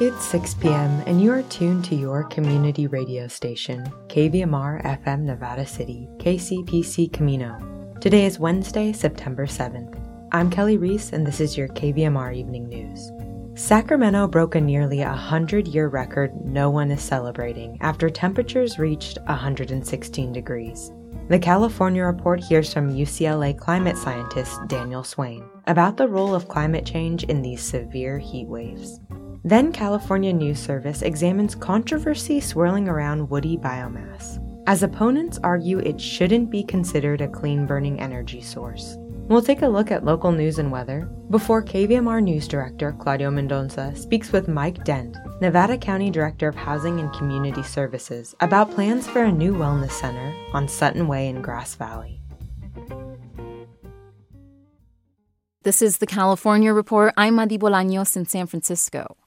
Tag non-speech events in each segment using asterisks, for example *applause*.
It's 6 p.m., and you are tuned to your community radio station, KVMR FM Nevada City, KCPC Camino. Today is Wednesday, September 7th. I'm Kelly Reese, and this is your KVMR Evening News. Sacramento broke a nearly 100 year record no one is celebrating after temperatures reached 116 degrees. The California Report hears from UCLA climate scientist Daniel Swain about the role of climate change in these severe heat waves. Then California News Service examines controversy swirling around woody biomass, as opponents argue it shouldn't be considered a clean burning energy source. We'll take a look at local news and weather before KVMR News Director Claudio Mendonca speaks with Mike Dent, Nevada County Director of Housing and Community Services, about plans for a new wellness center on Sutton Way in Grass Valley. This is the California Report. I'm Madi Bolaños in San Francisco.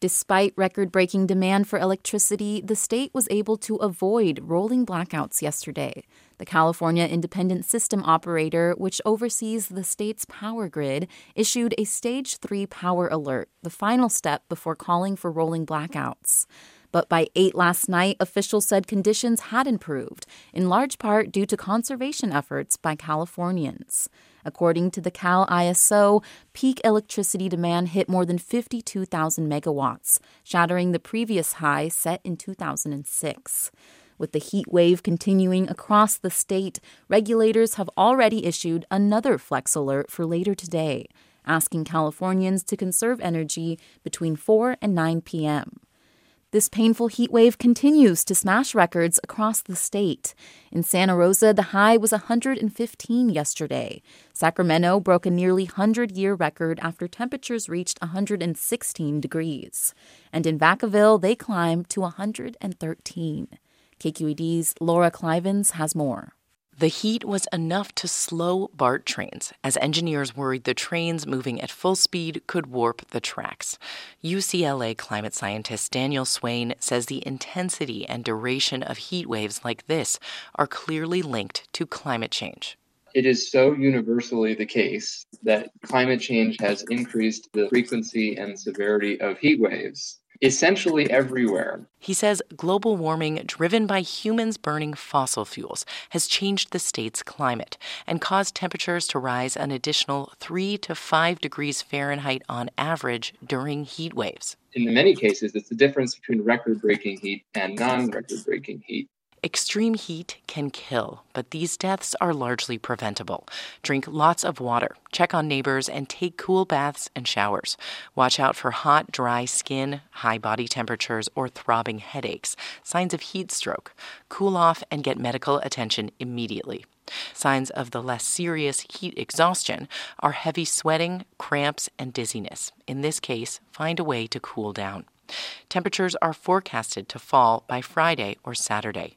Despite record breaking demand for electricity, the state was able to avoid rolling blackouts yesterday. The California Independent System Operator, which oversees the state's power grid, issued a Stage 3 power alert, the final step before calling for rolling blackouts. But by 8 last night, officials said conditions had improved, in large part due to conservation efforts by Californians. According to the Cal ISO, peak electricity demand hit more than 52,000 megawatts, shattering the previous high set in 2006. With the heat wave continuing across the state, regulators have already issued another flex alert for later today, asking Californians to conserve energy between 4 and 9 p.m. This painful heat wave continues to smash records across the state. In Santa Rosa, the high was 115 yesterday. Sacramento broke a nearly 100 year record after temperatures reached 116 degrees. And in Vacaville, they climbed to 113. KQED's Laura Klivans has more. The heat was enough to slow BART trains, as engineers worried the trains moving at full speed could warp the tracks. UCLA climate scientist Daniel Swain says the intensity and duration of heat waves like this are clearly linked to climate change. It is so universally the case that climate change has increased the frequency and severity of heat waves essentially everywhere. He says global warming driven by humans burning fossil fuels has changed the state's climate and caused temperatures to rise an additional 3 to 5 degrees Fahrenheit on average during heat waves. In many cases, it's the difference between record breaking heat and non record breaking heat. Extreme heat can kill, but these deaths are largely preventable. Drink lots of water, check on neighbors, and take cool baths and showers. Watch out for hot, dry skin, high body temperatures, or throbbing headaches, signs of heat stroke. Cool off and get medical attention immediately. Signs of the less serious heat exhaustion are heavy sweating, cramps, and dizziness. In this case, find a way to cool down. Temperatures are forecasted to fall by Friday or Saturday.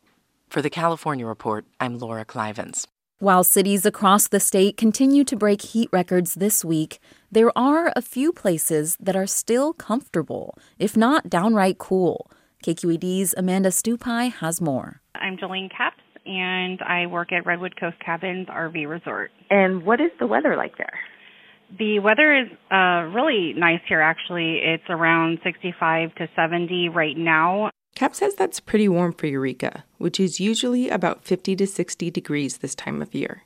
For the California Report, I'm Laura Klivans. While cities across the state continue to break heat records this week, there are a few places that are still comfortable, if not downright cool. KQED's Amanda Stupi has more. I'm Jolene Capps, and I work at Redwood Coast Cabins RV Resort. And what is the weather like there? The weather is uh, really nice here, actually. It's around 65 to 70 right now. Cap says that's pretty warm for Eureka, which is usually about 50 to 60 degrees this time of year.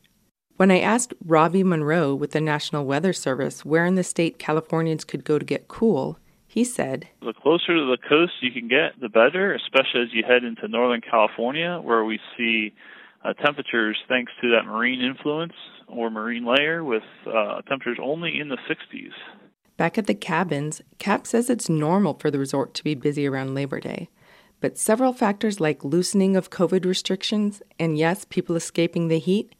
When I asked Robbie Monroe with the National Weather Service where in the state Californians could go to get cool, he said, The closer to the coast you can get, the better, especially as you head into Northern California, where we see uh, temperatures thanks to that marine influence or marine layer with uh, temperatures only in the 60s. Back at the cabins, Cap says it's normal for the resort to be busy around Labor Day but several factors like loosening of COVID restrictions and, yes, people escaping the heat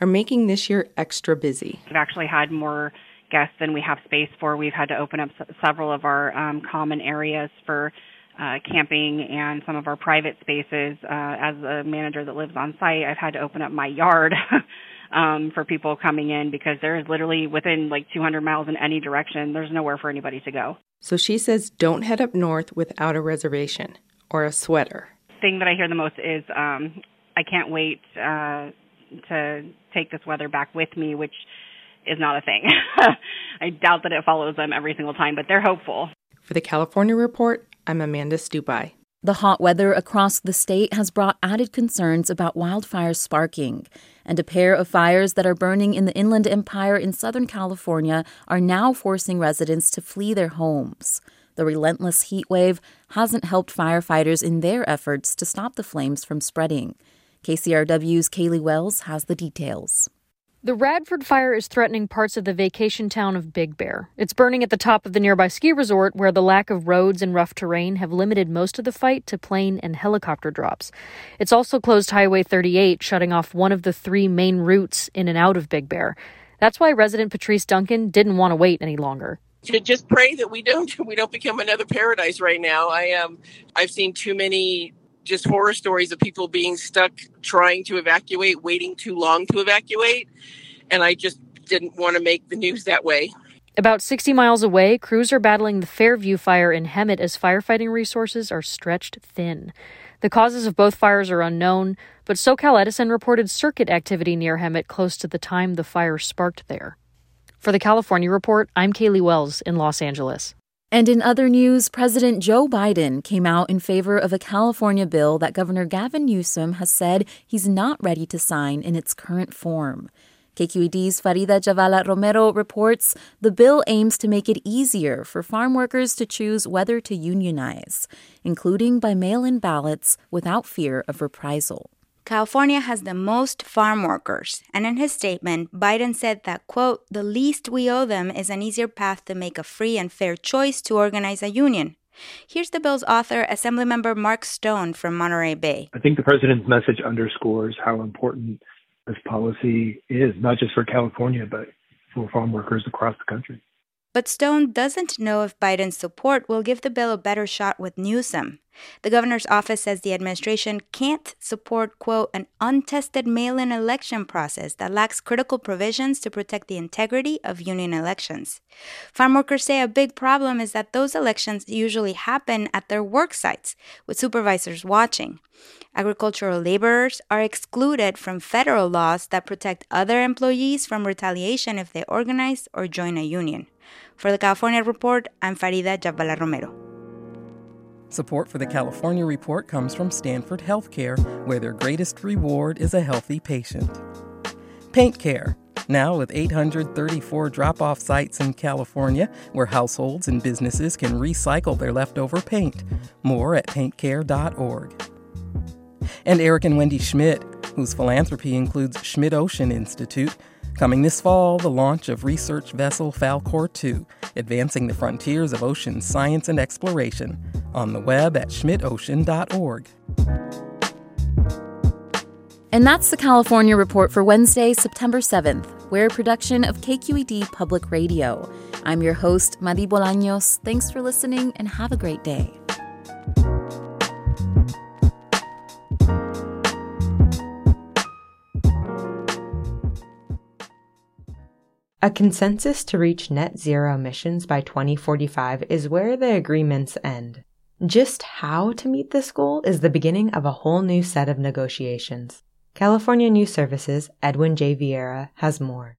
are making this year extra busy. We've actually had more guests than we have space for. We've had to open up several of our um, common areas for uh, camping and some of our private spaces. Uh, as a manager that lives on site, I've had to open up my yard. *laughs* Um, for people coming in because there is literally within like 200 miles in any direction, there's nowhere for anybody to go. So she says don't head up north without a reservation or a sweater. Thing that I hear the most is um, I can't wait uh, to take this weather back with me, which is not a thing. *laughs* I doubt that it follows them every single time, but they're hopeful. For the California Report, I'm Amanda Stupi. The hot weather across the state has brought added concerns about wildfires sparking, and a pair of fires that are burning in the Inland Empire in Southern California are now forcing residents to flee their homes. The relentless heat wave hasn't helped firefighters in their efforts to stop the flames from spreading. KCRW's Caleigh Wells has the details. The Radford fire is threatening parts of the vacation town of Big Bear. It's burning at the top of the nearby ski resort, where the lack of roads and rough terrain have limited most of the fight to plane and helicopter drops. It's also closed Highway 38, shutting off one of the three main routes in and out of Big Bear. That's why resident Patrice Duncan didn't want to wait any longer to just pray that we don't *laughs* we don't become another paradise right now. I am um, I've seen too many just horror stories of people being stuck trying to evacuate, waiting too long to evacuate, and I just didn't want to make the news that way. About 60 miles away, crews are battling the Fairview fire in Hemet as firefighting resources are stretched thin. The causes of both fires are unknown, but SoCal Edison reported circuit activity near Hemet close to the time the fire sparked there. For the California Report, I'm Caleigh Wells in Los Angeles. And in other news, President Joe Biden came out in favor of a California bill that Governor Gavin Newsom has said he's not ready to sign in its current form. KQED's Farida Jhabvala Romero reports the bill aims to make it easier for farm workers to choose whether to unionize, including by mail in ballots without fear of reprisal. California has the most farm workers, and in his statement, Biden said that, quote, the least we owe them is an easier path to make a free and fair choice to organize a union. Here's the bill's author, Assemblymember Mark Stone from Monterey Bay. I think the president's message underscores how important this policy is, not just for California, but for farm workers across the country. But Stone doesn't know if Biden's support will give the bill a better shot with Newsom. The governor's office says the administration can't support, quote, an untested mail in election process that lacks critical provisions to protect the integrity of union elections. Farm workers say a big problem is that those elections usually happen at their work sites, with supervisors watching. Agricultural laborers are excluded from federal laws that protect other employees from retaliation if they organize or join a union. For the California Report, I'm Farida Jhabvala Romero. Support for the California Report comes from Stanford Healthcare, where their greatest reward is a healthy patient. Paint Care, now with 834 drop off sites in California where households and businesses can recycle their leftover paint. More at paintcare.org. And Eric and Wendy Schmidt, whose philanthropy includes Schmidt Ocean Institute Coming this fall, the launch of research vessel Falkor 2, advancing the frontiers of ocean science and exploration, on the web at schmidtocean.org. And that's the California Report for Wednesday, September 7th. We're a production of KQED Public Radio. I'm your host, Madi Bolaños. Thanks for listening and have a great day. A consensus to reach net zero emissions by 2045 is where the agreements end. Just how to meet this goal is the beginning of a whole new set of negotiations. California News Services' Edwin J. Vieira has more.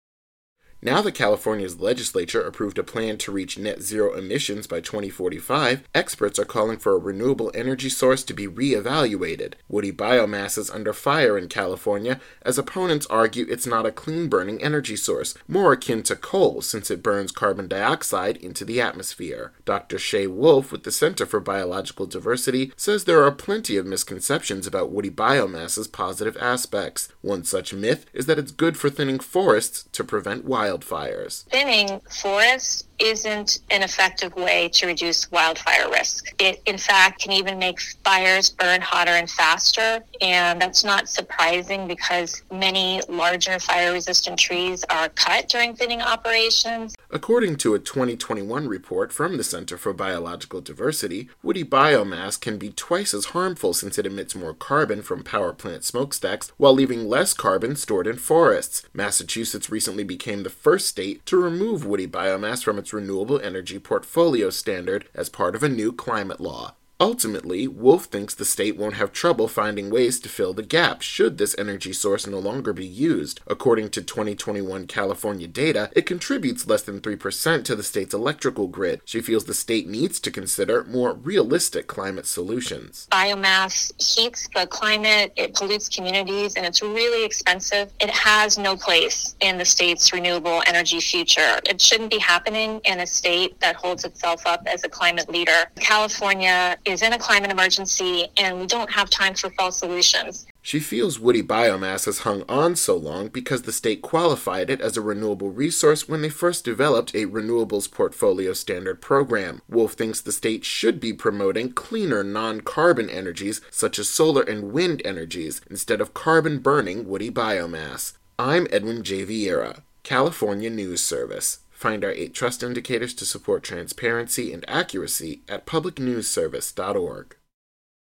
Now that California's legislature approved a plan to reach net zero emissions by 2045, experts are calling for a renewable energy source to be re-evaluated. Woody biomass is under fire in California as opponents argue it's not a clean burning energy source, more akin to coal since it burns carbon dioxide into the atmosphere. Dr. Shaye Wolf with the Center for Biological Diversity says there are plenty of misconceptions about woody biomass's positive aspects. One such myth is that it's good for thinning forests to prevent wildfires wildfires. Thinning forests isn't an effective way to reduce wildfire risk. It, in fact, can even make fires burn hotter and faster. And that's not surprising because many larger fire resistant trees are cut during thinning operations. According to a 2021 report from the Center for Biological Diversity, woody biomass can be twice as harmful since it emits more carbon from power plant smokestacks while leaving less carbon stored in forests. Massachusetts recently became the first state to remove woody biomass from its renewable energy portfolio standard as part of a new climate law. Ultimately, Wolf thinks the state won't have trouble finding ways to fill the gap should this energy source no longer be used. According to 2021 California data, it contributes less than 3% to the state's electrical grid. She feels the state needs to consider more realistic climate solutions. Biomass heats the climate, it pollutes communities, and it's really expensive. It has no place in the state's renewable energy future. It shouldn't be happening in a state that holds itself up as a climate leader. California is in a climate emergency and we don't have time for false solutions. She feels woody biomass has hung on so long because the state qualified it as a renewable resource when they first developed a renewables portfolio standard program. Wolf thinks the state should be promoting cleaner non carbon energies such as solar and wind energies instead of carbon burning woody biomass. I'm Edwin J. Vieira, California News Service. Find our eight trust indicators to support transparency and accuracy at publicnewsservice.org.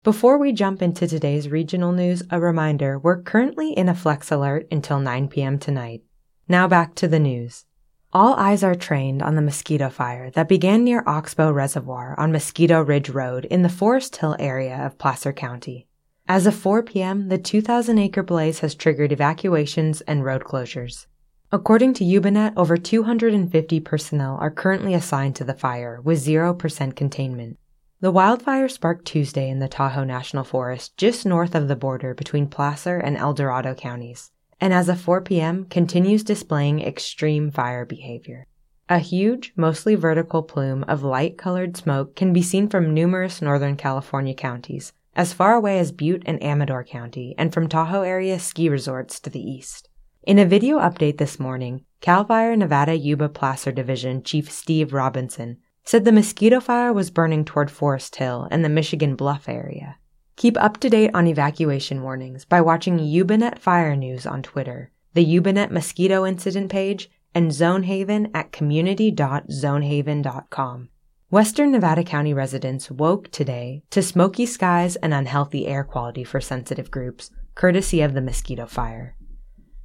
Before we jump into today's regional news, a reminder we're currently in a flex alert until 9 p.m. tonight. Now back to the news. All eyes are trained on the mosquito fire that began near Oxbow Reservoir on Mosquito Ridge Road in the Forest Hill area of Placer County. As of 4 p.m., the 2,000 acre blaze has triggered evacuations and road closures. According to Yubanet, over 250 personnel are currently assigned to the fire, with 0% containment. The wildfire sparked Tuesday in the Tahoe National Forest, just north of the border between Placer and El Dorado counties, and as of 4 p.m., continues displaying extreme fire behavior. A huge, mostly vertical plume of light colored smoke can be seen from numerous Northern California counties, as far away as Butte and Amador County, and from Tahoe area ski resorts to the east. In a video update this morning, CAL FIRE Nevada Yuba Placer Division Chief Steve Robinson said the mosquito fire was burning toward Forest Hill and the Michigan Bluff area. Keep up to date on evacuation warnings by watching Yubanet Fire News on Twitter, the Yubanet Mosquito Incident page, and Zonehaven at community.zonehaven.com. Western Nevada County residents woke today to smoky skies and unhealthy air quality for sensitive groups, courtesy of the mosquito fire.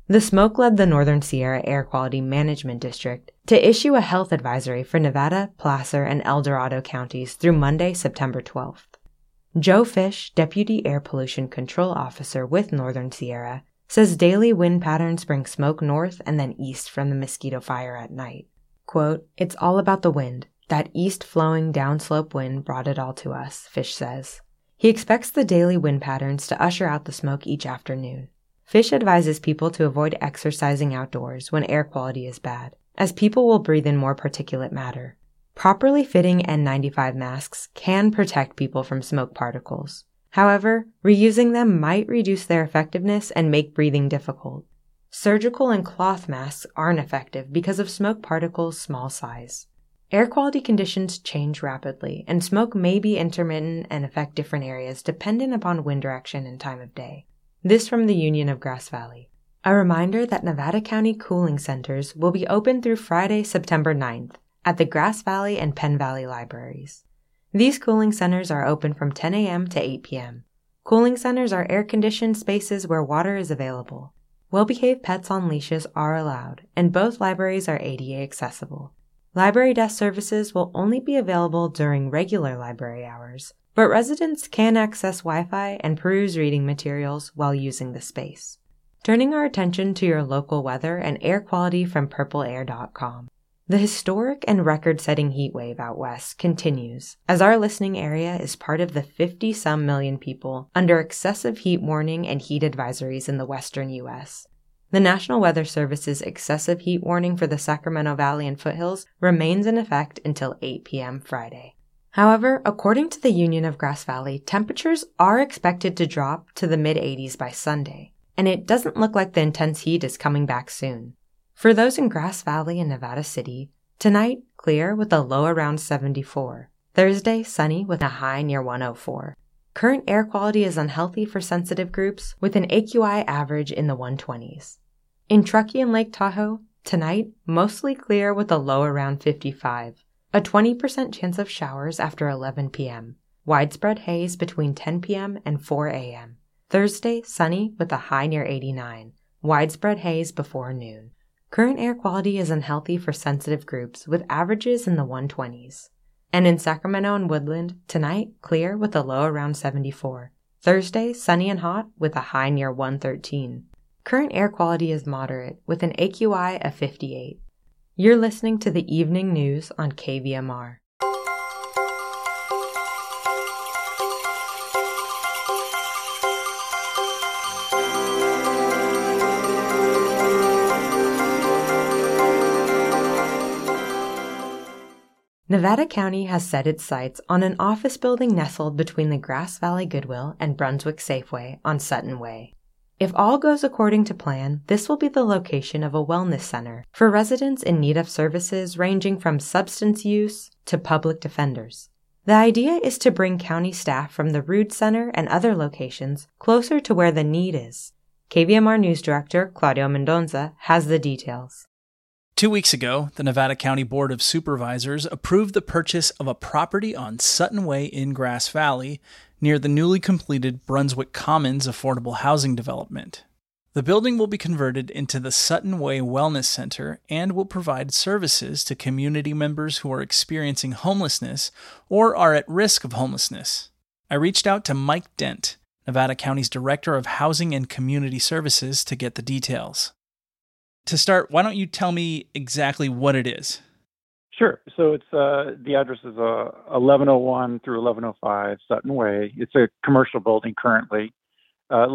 The smoke led the Northern Sierra Air Quality Management District to issue a health advisory for Nevada, Placer, and El Dorado counties through Monday, September 12th. Joe Fish, Deputy Air Pollution Control Officer with Northern Sierra, says daily wind patterns bring smoke north and then east from the mosquito fire at night. Quote, It's all about the wind. That east flowing downslope wind brought it all to us, Fish says. He expects the daily wind patterns to usher out the smoke each afternoon. Fish advises people to avoid exercising outdoors when air quality is bad, as people will breathe in more particulate matter. Properly fitting N95 masks can protect people from smoke particles. However, reusing them might reduce their effectiveness and make breathing difficult. Surgical and cloth masks aren't effective because of smoke particles' small size. Air quality conditions change rapidly, and smoke may be intermittent and affect different areas dependent upon wind direction and time of day. This from the Union of Grass Valley. A reminder that Nevada County cooling centers will be open through Friday, September 9th at the Grass Valley and Penn Valley libraries. These cooling centers are open from 10 a.m. to 8 p.m. Cooling centers are air conditioned spaces where water is available. Well behaved pets on leashes are allowed, and both libraries are ADA accessible. Library desk services will only be available during regular library hours, but residents can access Wi Fi and peruse reading materials while using the space. Turning our attention to your local weather and air quality from purpleair.com. The historic and record setting heat wave out west continues as our listening area is part of the 50 some million people under excessive heat warning and heat advisories in the western U.S. The National Weather Service's excessive heat warning for the Sacramento Valley and foothills remains in effect until 8 p.m. Friday. However, according to the Union of Grass Valley, temperatures are expected to drop to the mid 80s by Sunday, and it doesn't look like the intense heat is coming back soon. For those in Grass Valley and Nevada City, tonight clear with a low around 74. Thursday sunny with a high near 104. Current air quality is unhealthy for sensitive groups with an AQI average in the 120s. In Truckee and Lake Tahoe, tonight mostly clear with a low around 55. A 20% chance of showers after 11 p.m. Widespread haze between 10 p.m. and 4 a.m. Thursday, sunny with a high near 89. Widespread haze before noon. Current air quality is unhealthy for sensitive groups with averages in the 120s. And in Sacramento and Woodland, tonight, clear with a low around 74. Thursday, sunny and hot with a high near 113. Current air quality is moderate with an AQI of 58. You're listening to the evening news on KVMR. Nevada County has set its sights on an office building nestled between the Grass Valley Goodwill and Brunswick Safeway on Sutton Way. If all goes according to plan, this will be the location of a wellness center for residents in need of services ranging from substance use to public defenders. The idea is to bring county staff from the Rood Center and other locations closer to where the need is. KVMR News Director Claudio Mendonça has the details. Two weeks ago, the Nevada County Board of Supervisors approved the purchase of a property on Sutton Way in Grass Valley near the newly completed Brunswick Commons affordable housing development. The building will be converted into the Sutton Way Wellness Center and will provide services to community members who are experiencing homelessness or are at risk of homelessness. I reached out to Mike Dent, Nevada County's Director of Housing and Community Services, to get the details to start, why don't you tell me exactly what it is? Sure. So it's uh, the address is uh, 1101 through 1105 Sutton Way. It's a commercial building currently. Uh,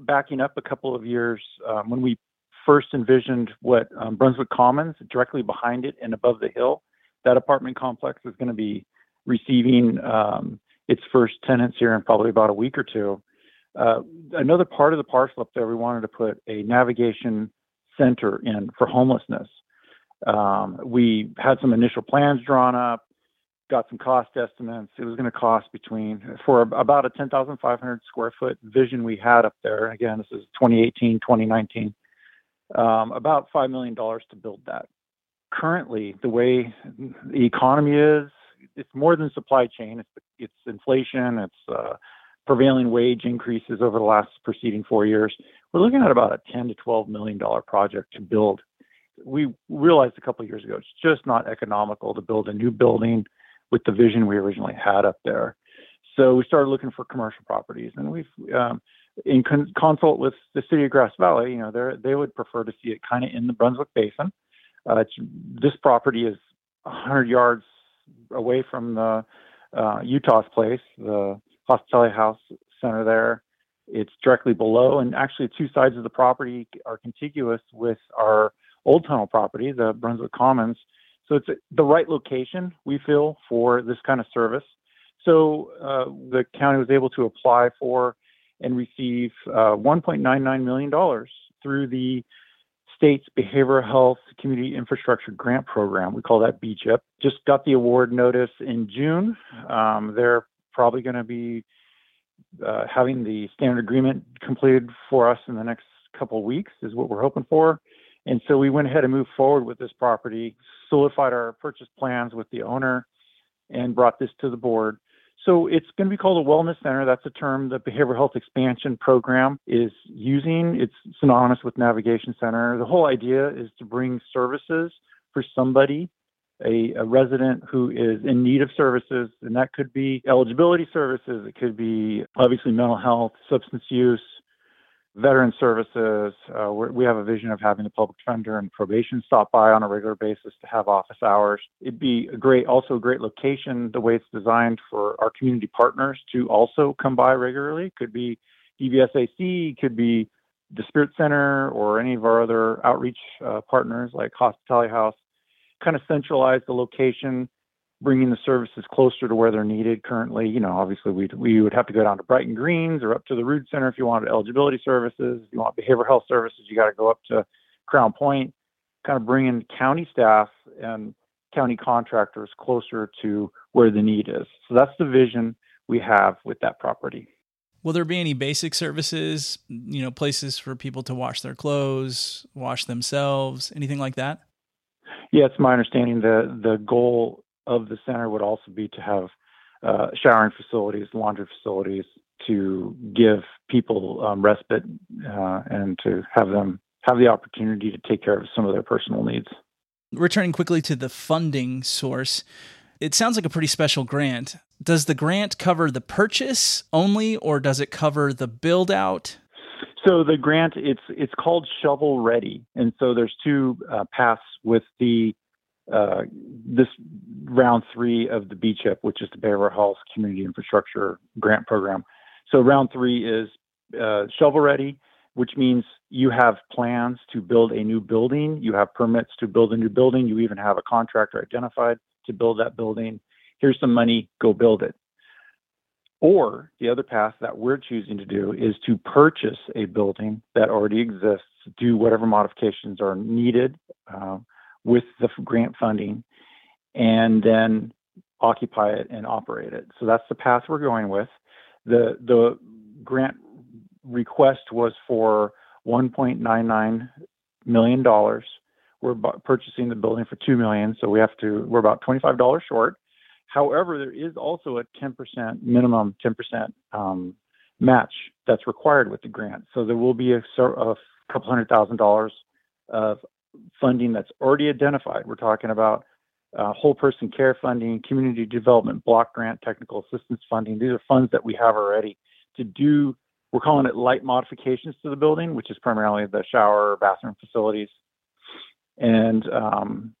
backing up a couple of years, um, when we first envisioned what um, Brunswick Commons directly behind it and above the hill, that apartment complex is going to be receiving um, its first tenants here in probably about a week or two. Uh, another part of the parcel up there, we wanted to put a navigation center in for homelessness. Um, we had some initial plans drawn up, got some cost estimates. It was going to cost between for about a 10,500 square foot vision we had up there. Again, this is 2018, 2019. Um, about five million dollars to build that. Currently, the way the economy is, it's more than supply chain. It's it's inflation. It's uh, prevailing wage increases over the last preceding four years we're looking at about a 10 to 12 million dollar project to build. We realized a couple years ago it's just not economical to build a new building with the vision we originally had up there. So we started looking for commercial properties, and we've um, in con- consult with the city of Grass Valley. You know, they they would prefer to see it kind of in the Brunswick Basin. Uh, this property is 100 yards away from the uh, Utah's place, the hospitality house center there. It's directly below, and actually, two sides of the property are contiguous with our old tunnel property, the Brunswick Commons. So it's the right location, we feel, for this kind of service. So uh, the county was able to apply for and receive uh, $1.99 million through the state's Behavioral Health Community Infrastructure Grant Program. We call that BCHIP. Just got the award notice in June. Um, they're probably going to be uh, having the standard agreement completed for us in the next couple of weeks is what we're hoping for. And so we went ahead and moved forward with this property, solidified our purchase plans with the owner, and brought this to the board. So it's going to be called a wellness center. That's a term the Behavioral Health Expansion Program is using. It's synonymous with Navigation Center. The whole idea is to bring services for somebody a, a, resident who is in need of services, and that could be eligibility services, it could be obviously mental health, substance use, veteran services. Uh, we have a vision of having the public defender and probation stop by on a regular basis to have office hours. It'd be a great, also a great location, the way it's designed for our community partners to also come by regularly. Could be DVSAC, could be the Spirit Center, or any of our other outreach uh, partners like Hospitality House kind of centralize the location, bringing the services closer to where they're needed currently. You know, obviously we we would have to go down to Brighton Greens or up to the Rood Center if you wanted eligibility services. If you want behavioral health services, you got to go up to Crown Point. Kind of bringing county staff and county contractors closer to where the need is. So that's the vision we have with that property. Will there be any basic services, you know, places for people to wash their clothes, wash themselves, anything like that? Yeah, it's my understanding that the goal of the center would also be to have uh, showering facilities, laundry facilities to give people um, respite uh, and to have them have the opportunity to take care of some of their personal needs. Returning quickly to the funding source, It sounds like a pretty special grant. Does the grant cover the purchase only, or does it cover the build out? So the grant it's it's called shovel ready, and so there's two uh, paths with the uh, this round three of the BCHIP, which is the Behavioral Health Community Infrastructure Grant Program. So round three is uh, shovel ready, which means you have plans to build a new building, you have permits to build a new building, you even have a contractor identified to build that building. Here's some money, go build it. Or the other path that we're choosing to do is to purchase a building that already exists, do whatever modifications are needed uh, with the grant funding, and then occupy it and operate it. So that's the path we're going with. The the grant request was for 1.99 million dollars. We're purchasing the building for two million, so we have to. We're about 25 dollars short. However, there is also a 10% minimum 10% um, match that's required with the grant. So there will be a, a couple hundred thousand dollars of funding that's already identified. We're talking about uh, whole person care funding, community development block grant, technical assistance funding. These are funds that we have already to do. We're calling it light modifications to the building, which is primarily the shower, bathroom facilities. And um,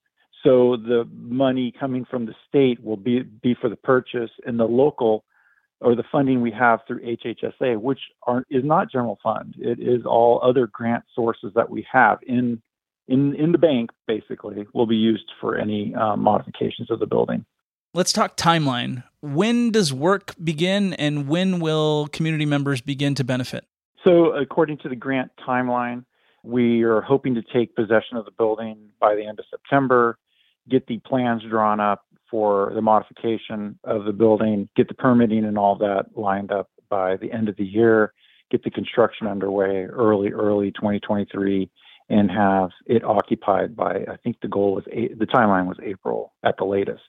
so the money coming from the state will be, be for the purchase, and the local or the funding we have through HHSA, which are, is not general fund. It is all other grant sources that we have in in in the bank basically will be used for any uh, modifications of the building. Let's talk timeline. When does work begin, and when will community members begin to benefit? So, according to the grant timeline, we are hoping to take possession of the building by the end of September, get the plans drawn up for the modification of the building, get the permitting and all that lined up by the end of the year, get the construction underway early, early 2023, and have it occupied by I think the goal was the timeline was April at the latest.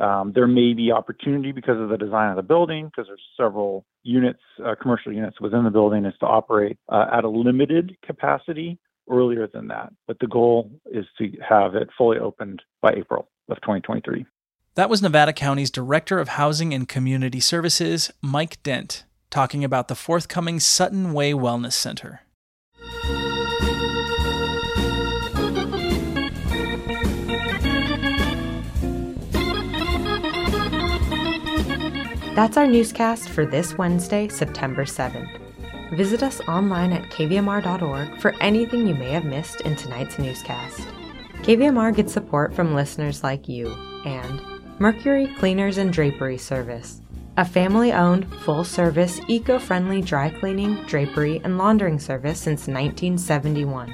Um, there may be opportunity because of the design of the building, because there's several units, uh, commercial units within the building, is to operate uh, at a limited capacity earlier than that. But the goal is to have it fully opened by April of 2023. That was Nevada County's Director of Housing and Community Services, Mike Dent, talking about the forthcoming Sutton Way Wellness Center. That's our newscast for this Wednesday, September 7th. Visit us online at kvmr.org for anything you may have missed in tonight's newscast. KVMR gets support from listeners like you and Mercury Cleaners and Drapery Service, a family owned, full service, eco friendly dry cleaning, drapery, and laundering service since 1971.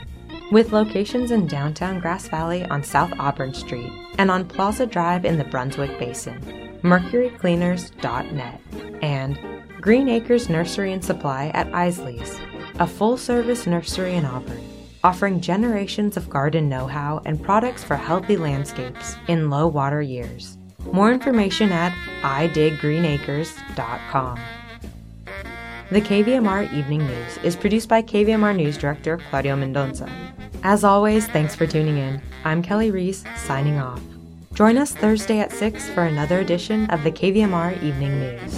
With locations in downtown Grass Valley on South Auburn Street and on Plaza Drive in the Brunswick Basin mercurycleaners.net, and Green Acres Nursery and Supply at Eisley's, a full service nursery in Auburn, offering generations of garden know how and products for healthy landscapes in low water years. More information at idiggreenacres.com. The KVMR Evening News is produced by KVMR News Director Claudio Mendonça. As always, thanks for tuning in. I'm Kelly Reese, signing off. Join us Thursday at 6 for another edition of the KVMR Evening News.